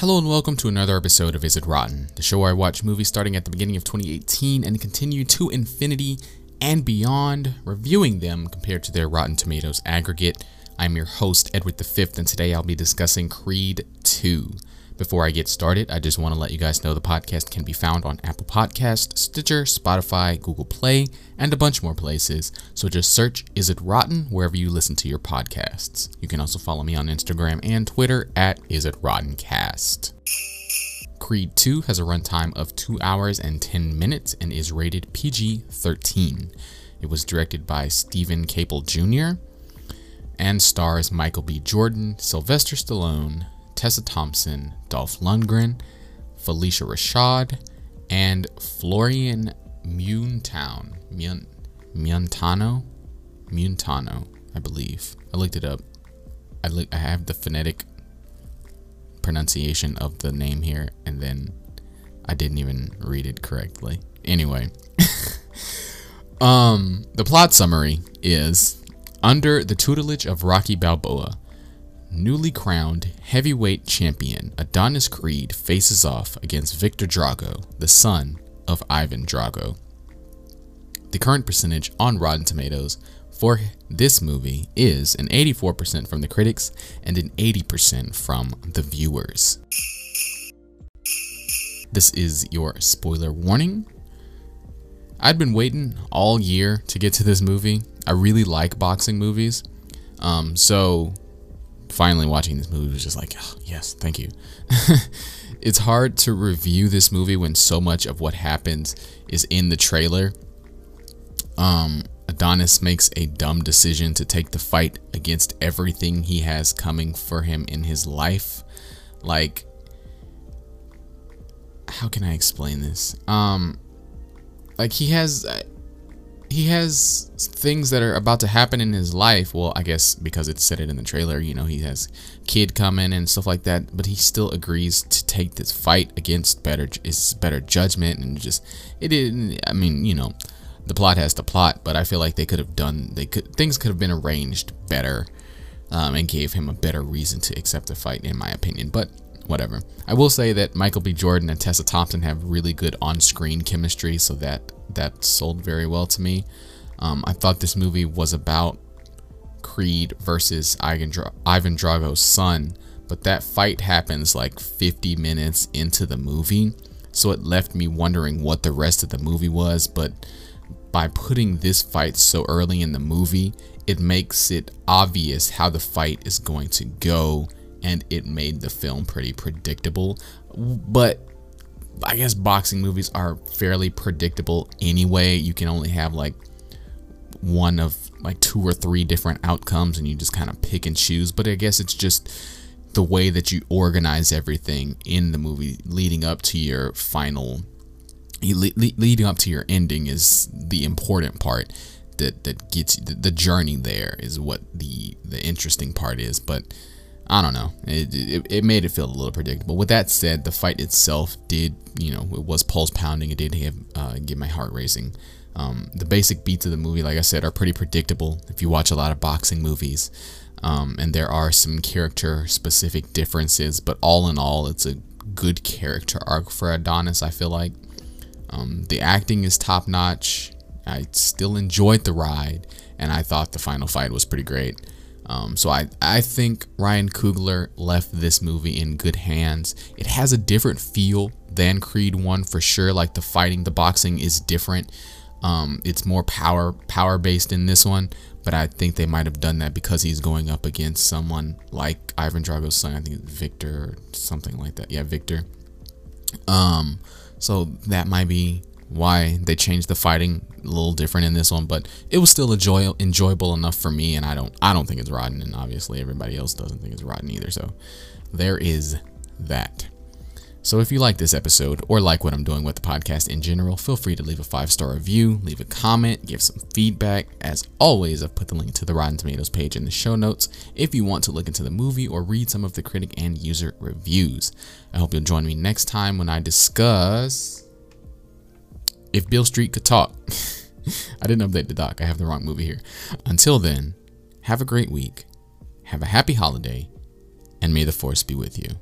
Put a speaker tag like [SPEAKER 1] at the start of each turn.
[SPEAKER 1] Hello and welcome to another episode of Is It Rotten, the show where I watch movies starting at the beginning of 2018 and continue to infinity and beyond, reviewing them compared to their Rotten Tomatoes aggregate. I'm your host, Edward V, and today I'll be discussing Creed 2. Before I get started, I just want to let you guys know the podcast can be found on Apple Podcast, Stitcher, Spotify, Google Play, and a bunch more places. So just search Is It Rotten wherever you listen to your podcasts. You can also follow me on Instagram and Twitter at Is It Rotten Cast. Creed 2 has a runtime of 2 hours and 10 minutes and is rated PG 13. It was directed by Steven Caple Jr. and stars Michael B. Jordan, Sylvester Stallone, Tessa Thompson, Dolph Lundgren, Phylicia Rashad, and Florian Muntown. Mun- Muntano? Muntano, I believe. I looked it up. I, I have the phonetic pronunciation of the name here, and then I didn't even read it correctly. Anyway, um, the plot summary is under the tutelage of Rocky Balboa, newly crowned heavyweight champion Adonis Creed faces off against Victor Drago, the son of Ivan Drago. The current percentage on Rotten Tomatoes for this movie is an 84% from the critics and an 80% from the viewers. This is your spoiler warning. I'd been waiting all year to get to this movie. I really like boxing movies. Um, so finally watching this movie was just like, oh, yes, thank you. it's hard to review this movie when so much of what happens is in the trailer. Um, Adonis makes a dumb decision to take the fight against everything he has coming for him in his life. Like, how can I explain this? Um, like he has he has things that are about to happen in his life. Well, I guess because it said it in the trailer, you know, he has kid coming and stuff like that. But he still agrees to take this fight against better his better judgment and just it didn't. I mean, you know, the plot has the plot, but I feel like they could have done they could things could have been arranged better um, and gave him a better reason to accept the fight, in my opinion. But whatever. I will say that Michael B. Jordan and Tessa Thompson have really good on-screen chemistry, so that that sold very well to me. Um, I thought this movie was about Creed versus Ivan, Dra- Ivan Drago's son, but that fight happens like 50 minutes into the movie, so it left me wondering what the rest of the movie was. But by putting this fight so early in the movie, it makes it obvious how the fight is going to go and it made the film pretty predictable. But I guess boxing movies are fairly predictable anyway. You can only have like one of like two or three different outcomes and you just kind of pick and choose. But I guess it's just the way that you organize everything in the movie leading up to your final leading up to your ending is the important part that that gets the, the journey there is what the the interesting part is but I don't know. It, it, it, made it feel a little predictable. With that said, the fight itself did, you know, it was pulse pounding. It did have, uh, get my heart racing. Um, the basic beats of the movie, like I said, are pretty predictable if you watch a lot of boxing movies. Um, and there are some character specific differences, but all in all, it's a good character arc for Adonis, I feel like. Um, the acting is top notch. I still enjoyed the ride, and I thought the final fight was pretty great. Um, so I, I think Ryan Coogler left this movie in good hands. It has a different feel than Creed 1 for sure. Like the fighting, the boxing is different. Um, it's more power power based in this one, but I think they might have done that because he's going up against someone like Ivan Drago's son. I think it's Victor or something like that. Yeah, Victor. Um, so that might be why they changed the fighting a little different in this one, but it was still enjoy enjoyable enough for me, and I don't I don't think it's rotten, and obviously everybody else doesn't think it's rotten either. So there is that. So if you like this episode or like what I'm doing with the podcast in general, feel free to leave a five star review, leave a comment, give some feedback. As always, I've put the link to the Rotten Tomatoes page in the show notes if you want to look into the movie or read some of the critic and user reviews. I hope you'll join me next time when I discuss if Beale Street could talk. I didn't update the doc. I have the wrong movie here. Until then, have a great week, have a happy holiday, and may the force be with you.